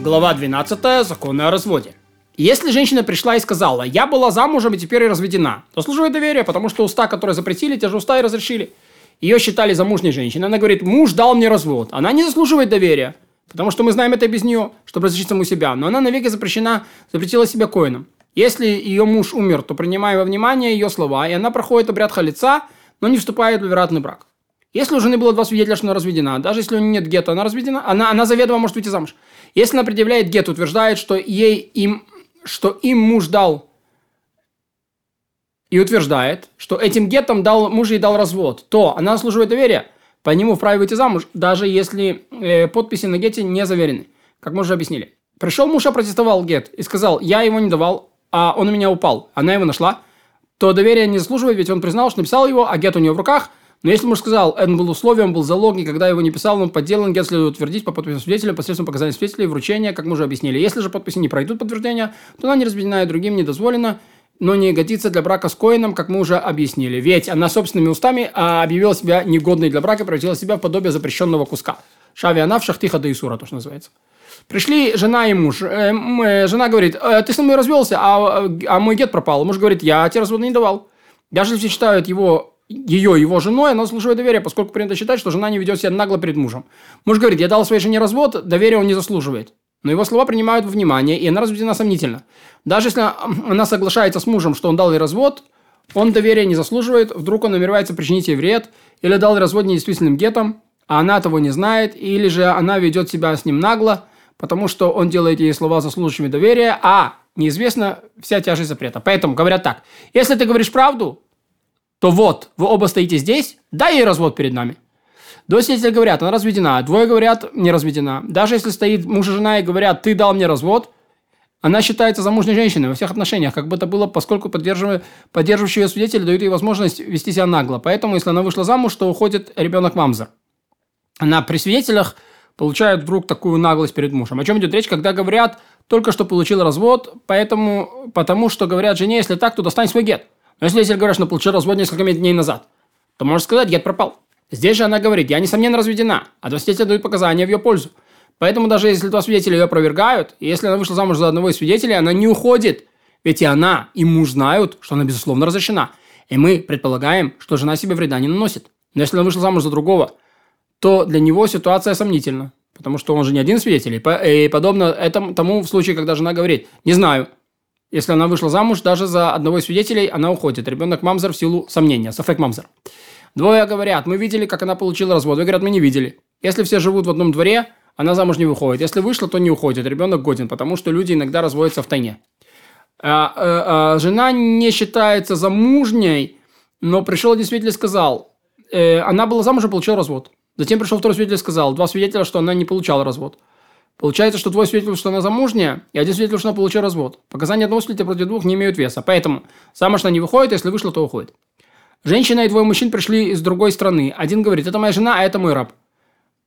Глава 12. Законы о разводе. Если женщина пришла и сказала, я была замужем и теперь разведена, заслуживает доверия, потому что уста, которые запретили, те же уста и разрешили. Ее считали замужней женщиной. Она говорит, муж дал мне развод. Она не заслуживает доверия, потому что мы знаем это без нее, чтобы разрешить саму себя. Но она навеки запрещена, запретила себя коином. Если ее муж умер, то принимая во внимание ее слова, и она проходит обряд халица, но не вступает в вероятный брак. Если у жены было два свидетеля, что она разведена, даже если у нее нет гетто, она разведена, она, она заведомо может выйти замуж. Если она предъявляет гет, утверждает, что ей им, что им муж дал и утверждает, что этим гетом дал, муж ей дал развод, то она заслуживает доверия, по нему вправе выйти замуж, даже если э, подписи на гете не заверены, как мы уже объяснили. Пришел муж, опротестовал гет и сказал, я его не давал, а он у меня упал, она его нашла, то доверия не заслуживает, ведь он признал, что написал его, а гет у нее в руках – но если муж сказал, он был условием, был залог, никогда его не писал, он подделан, гет следует утвердить по подписи свидетеля посредством показаний свидетелей и вручения, как мы уже объяснили. Если же подписи не пройдут подтверждения, то она не разбедена и другим не дозволена, но не годится для брака с коином, как мы уже объяснили. Ведь она собственными устами а, объявила себя негодной для брака, превратила себя в подобие запрещенного куска. Шави она в шахтиха да Исура, то, что называется. Пришли жена и муж. Э, э, жена говорит, э, ты со мной развелся, а, а мой гет пропал. Муж говорит, я тебе развод не давал. Даже если считают его ее, его женой, она заслуживает доверия, поскольку принято считать, что жена не ведет себя нагло перед мужем. Муж говорит, я дал своей жене развод, доверия он не заслуживает. Но его слова принимают во внимание, и она разведена сомнительно. Даже если она соглашается с мужем, что он дал ей развод, он доверия не заслуживает, вдруг он намеревается причинить ей вред, или дал развод недействительным гетом, а она того не знает, или же она ведет себя с ним нагло, потому что он делает ей слова заслуживающими доверия, а неизвестна вся тяжесть запрета. Поэтому говорят так, если ты говоришь правду, то вот, вы оба стоите здесь, дай ей развод перед нами. Два свидетеля говорят, она разведена, двое говорят, не разведена. Даже если стоит муж и жена и говорят, ты дал мне развод, она считается замужней женщиной во всех отношениях, как бы это было, поскольку поддерживающие ее свидетели дают ей возможность вести себя нагло. Поэтому, если она вышла замуж, то уходит ребенок мамза. Она при свидетелях получает вдруг такую наглость перед мужем. О чем идет речь, когда говорят, только что получил развод, поэтому, потому что говорят жене, если так, то достань свой гет. Но если говорит, что получил развод несколько дней назад, то можно сказать, гет пропал. Здесь же она говорит, я несомненно разведена, а два свидетеля дают показания в ее пользу. Поэтому даже если два свидетеля ее опровергают, и если она вышла замуж за одного из свидетелей, она не уходит. Ведь и она, и муж знают, что она безусловно разрешена. И мы предполагаем, что жена себе вреда не наносит. Но если она вышла замуж за другого, то для него ситуация сомнительна. Потому что он же не один свидетель. И подобно этому, тому в случае, когда жена говорит, не знаю, если она вышла замуж, даже за одного из свидетелей она уходит. Ребенок мамзер в силу сомнения. Сафек мамзер. Двое говорят, мы видели, как она получила развод. Вы говорят, мы не видели. Если все живут в одном дворе, она замуж не выходит. Если вышла, то не уходит. Ребенок годен, потому что люди иногда разводятся в тайне. А, а, а, жена не считается замужней, но пришел один свидетель и сказал, э, она была замужем, получила развод. Затем пришел второй свидетель и сказал, два свидетеля, что она не получала развод. Получается, что твой свидетель, что она замужняя, и один свидетель, что она получила развод. Показания одного свидетеля против двух не имеют веса. Поэтому замуж она не выходит, если вышла, то уходит. Женщина и двое мужчин пришли из другой страны. Один говорит, это моя жена, а это мой раб.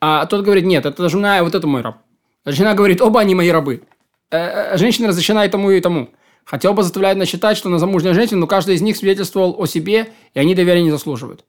А тот говорит, нет, это жена, а вот это мой раб. Жена говорит, оба они мои рабы. Э, э, женщина разрешена и тому, и тому. Хотя оба заставляют нас считать, что она замужняя женщина, но каждый из них свидетельствовал о себе, и они доверия не заслуживают.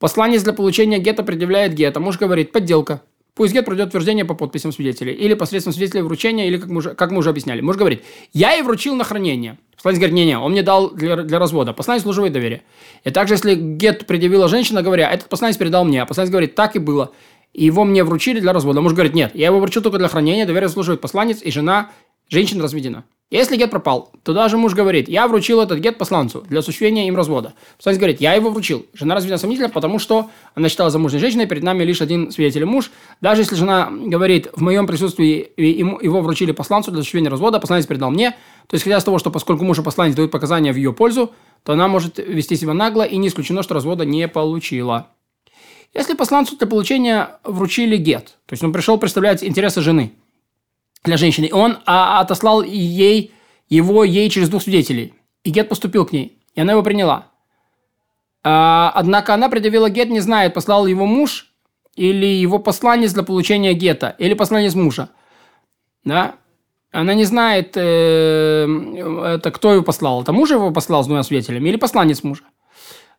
Посланец для получения гетто предъявляет гетто. Муж говорит, подделка. Пусть гет пройдет утверждение по подписям свидетелей. Или посредством свидетелей вручения, или как мы уже, как мы уже объясняли. Муж говорит, я ей вручил на хранение. Посланец говорит, не-не, он мне дал для, для развода. Посланец служивает доверие. И также, если гет предъявила женщина, говоря, этот посланец передал мне, а посланец говорит, так и было. И его мне вручили для развода. Муж говорит, нет, я его вручил только для хранения, доверие заслуживает посланец, и жена, женщина разведена. Если гет пропал, то даже муж говорит, я вручил этот гет посланцу для осуществления им развода. Посланец говорит, я его вручил. Жена разведена сомнительно, потому что она считала замужней женщиной, перед нами лишь один свидетель муж. Даже если жена говорит, в моем присутствии его вручили посланцу для осуществления развода, посланец передал мне, то исходя из того, что поскольку муж и посланец дают показания в ее пользу, то она может вести себя нагло и не исключено, что развода не получила. Если посланцу для получения вручили гет, то есть он пришел представлять интересы жены – для женщины. И он а, отослал ей его ей через двух свидетелей. И Гет поступил к ней. И она его приняла. А, однако она предъявила Гет, не знает, послал его муж или его посланец для получения Гета, или посланец мужа. Да? Она не знает, э, это кто его послал. Это муж его послал с двумя свидетелями или посланец мужа.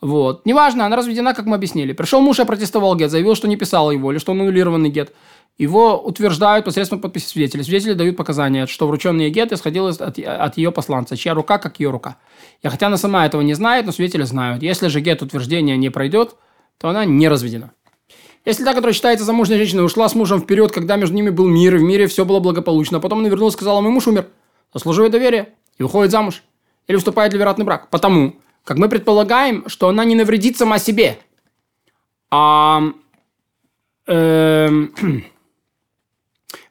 Вот. Неважно, она разведена, как мы объяснили. Пришел муж и протестовал Гет, заявил, что не писал его, или что он аннулированный Гет. его утверждают посредством подписи свидетелей. Свидетели дают показания, что врученный гет исходил от, от ее посланца, чья рука, как ее рука. И хотя она сама этого не знает, но свидетели знают. Если же гет утверждения не пройдет, то она не разведена. Если та, которая считается замужней женщиной, ушла с мужем вперед, когда между ними был мир, и в мире все было благополучно, а потом она вернулась и сказала, мой муж умер, заслуживает доверия и уходит замуж. Или вступает в вероятный брак. Потому, как мы предполагаем, что она не навредит сама себе. А... Эм,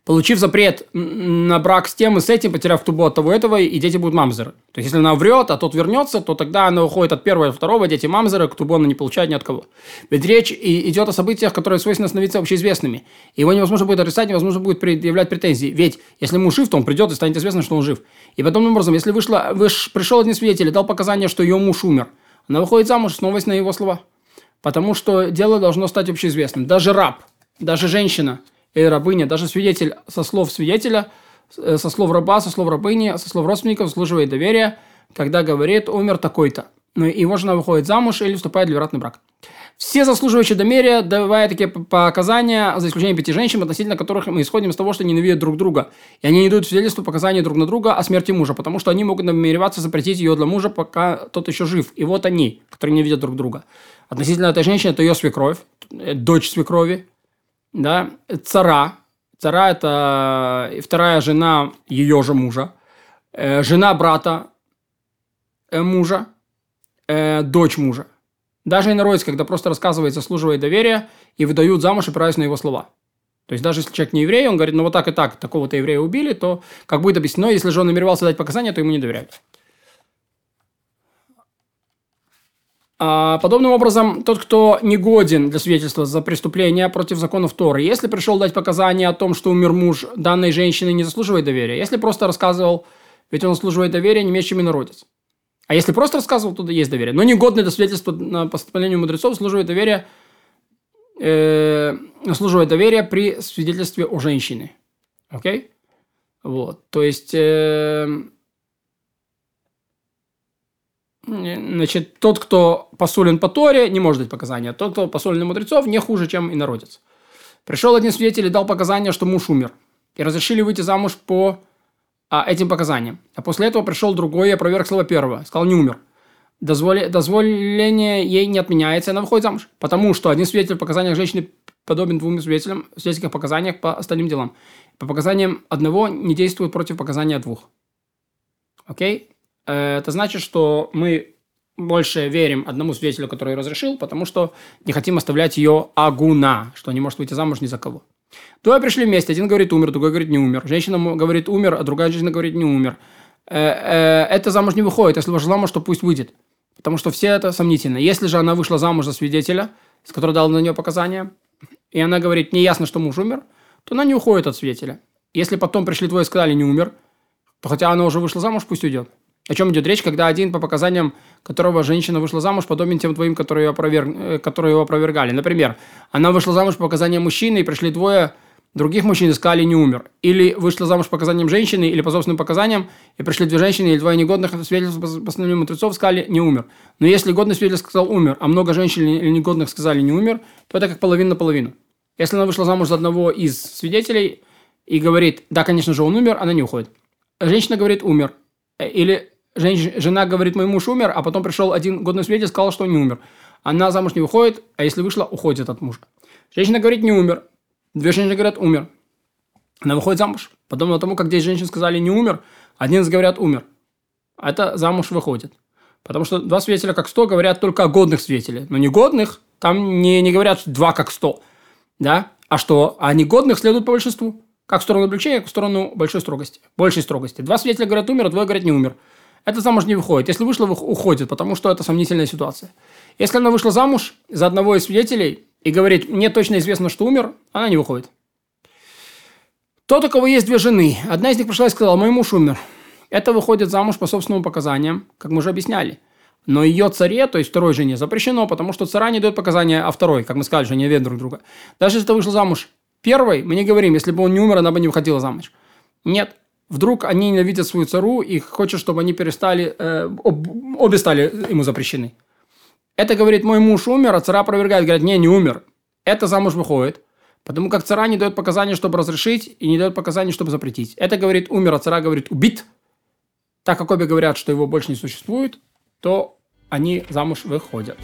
получив запрет на брак с тем и с этим, потеряв тубу от того этого, и дети будут мамзеры. То есть, если она врет, а тот вернется, то тогда она уходит от первого и второго, дети мамзеры, к тубу она не получает ни от кого. Ведь речь идет о событиях, которые свойственно становиться общеизвестными. Его невозможно будет отрицать, невозможно будет предъявлять претензии. Ведь если муж жив, то он придет и станет известно, что он жив. И подобным образом, если вышла, выш, пришел один свидетель и дал показания, что ее муж умер, она выходит замуж, снова на его слова. Потому что дело должно стать общеизвестным. Даже раб, даже женщина – и рабыня, даже свидетель со слов свидетеля, э, со слов раба, со слов рабыни, со слов родственников заслуживает доверия, когда говорит «умер такой-то». Ну, его жена выходит замуж или вступает в вероятный брак. Все заслуживающие доверия давая такие показания, за исключением пяти женщин, относительно которых мы исходим из того, что ненавидят друг друга. И они не дают свидетельство показания друг на друга о смерти мужа, потому что они могут намереваться запретить ее для мужа, пока тот еще жив. И вот они, которые не видят друг друга. Относительно этой женщины, это ее свекровь, э, дочь свекрови, да, цара. Цара – это вторая жена ее же мужа, э, жена брата э, мужа, э, дочь мужа. Даже инородец, когда просто рассказывает, заслуживает доверия, и выдают замуж, опираясь на его слова. То есть даже если человек не еврей, он говорит, ну вот так и так, такого-то еврея убили, то как будет объяснено, если же он намеревался дать показания, то ему не доверяют. Подобным образом, тот, кто не годен для свидетельства за преступление против законов Торы, если пришел дать показания о том, что умер муж данной женщины, не заслуживает доверия. Если просто рассказывал, ведь он заслуживает доверия не меньше, чем инородец. А если просто рассказывал, то есть доверие. Но негодный для свидетельства на постановлению мудрецов заслуживает доверия, э, заслуживает доверия при свидетельстве о женщине. Окей? Okay? Вот. То есть... Э, Значит, тот, кто посолен по Торе, не может дать показания. Тот, кто посолен на мудрецов, не хуже, чем инородец. Пришел один свидетель и дал показания, что муж умер. И разрешили выйти замуж по а, этим показаниям. А после этого пришел другой и опроверг слово первого. Сказал, не умер. Дозволи, дозволение ей не отменяется, и она выходит замуж. Потому что один свидетель в показаниях женщины подобен двум свидетелям в свидетельских показаниях по остальным делам. По показаниям одного не действует против показания двух. Окей? Э, это значит, что мы больше верим одному свидетелю, который разрешил, потому что не хотим оставлять ее агуна, что не может выйти замуж ни за кого. Двое пришли вместе. Один говорит умер, другой говорит не умер. Женщина говорит умер, а другая женщина говорит не умер. Э, э, это замуж не выходит. Если вышла замуж, то пусть выйдет. Потому что все это сомнительно. Если же она вышла замуж за свидетеля, с которого дал на нее показания, и она говорит, не ясно, что муж умер, то она не уходит от свидетеля. Если потом пришли двое и сказали, не умер, то хотя она уже вышла замуж, пусть уйдет. О чем идет речь, когда один, по показаниям которого женщина вышла замуж, подобен тем двоим, которые ее, опроверг... Э, которые его опровергали. Например, она вышла замуж по показаниям мужчины, и пришли двое других мужчин и сказали «не умер». Или вышла замуж по показаниям женщины, или по собственным показаниям, и пришли две женщины или двое негодных свидетельств по постановлению мудрецов, сказали «не умер». Но если годный свидетель сказал «умер», а много женщин или негодных сказали «не умер», то это как половина на половину. Если она вышла замуж за одного из свидетелей и говорит «да, конечно же, он умер», она не уходит. Женщина говорит «умер». Э, или жена говорит, мой муж умер, а потом пришел один годный свидетель, сказал, что он не умер. Она замуж не выходит, а если вышла, уходит от мужа. Женщина говорит, не умер. Две женщины говорят, умер. Она выходит замуж. Подобно тому, как 10 женщин сказали, не умер, один из говорят, умер. А это замуж выходит. Потому что два свидетеля как сто говорят только о годных свидетелях. Но негодных там не, не говорят два как сто. Да? А что? А негодных следует по большинству. Как в сторону облегчения, как в сторону большой строгости. Большей строгости. Два свидетеля говорят умер, а двое говорят не умер это замуж не выходит. Если вышла, уходит, потому что это сомнительная ситуация. Если она вышла замуж за одного из свидетелей и говорит, мне точно известно, что умер, она не выходит. Тот, у кого есть две жены, одна из них пришла и сказала, мой муж умер. Это выходит замуж по собственным показаниям, как мы уже объясняли. Но ее царе, то есть второй жене, запрещено, потому что цара не дает показания о второй, как мы сказали, что верят друг друга. Даже если ты вышла замуж первой, мы не говорим, если бы он не умер, она бы не выходила замуж. Нет, Вдруг они ненавидят свою цару и хочет, чтобы они перестали, э, об, обе стали ему запрещены. Это говорит, мой муж умер, а цара опровергает, говорит, не, не умер. Это замуж выходит, Потому как цара не дает показания, чтобы разрешить, и не дает показания, чтобы запретить. Это говорит умер, а цара говорит убит. Так как обе говорят, что его больше не существует, то они замуж выходят.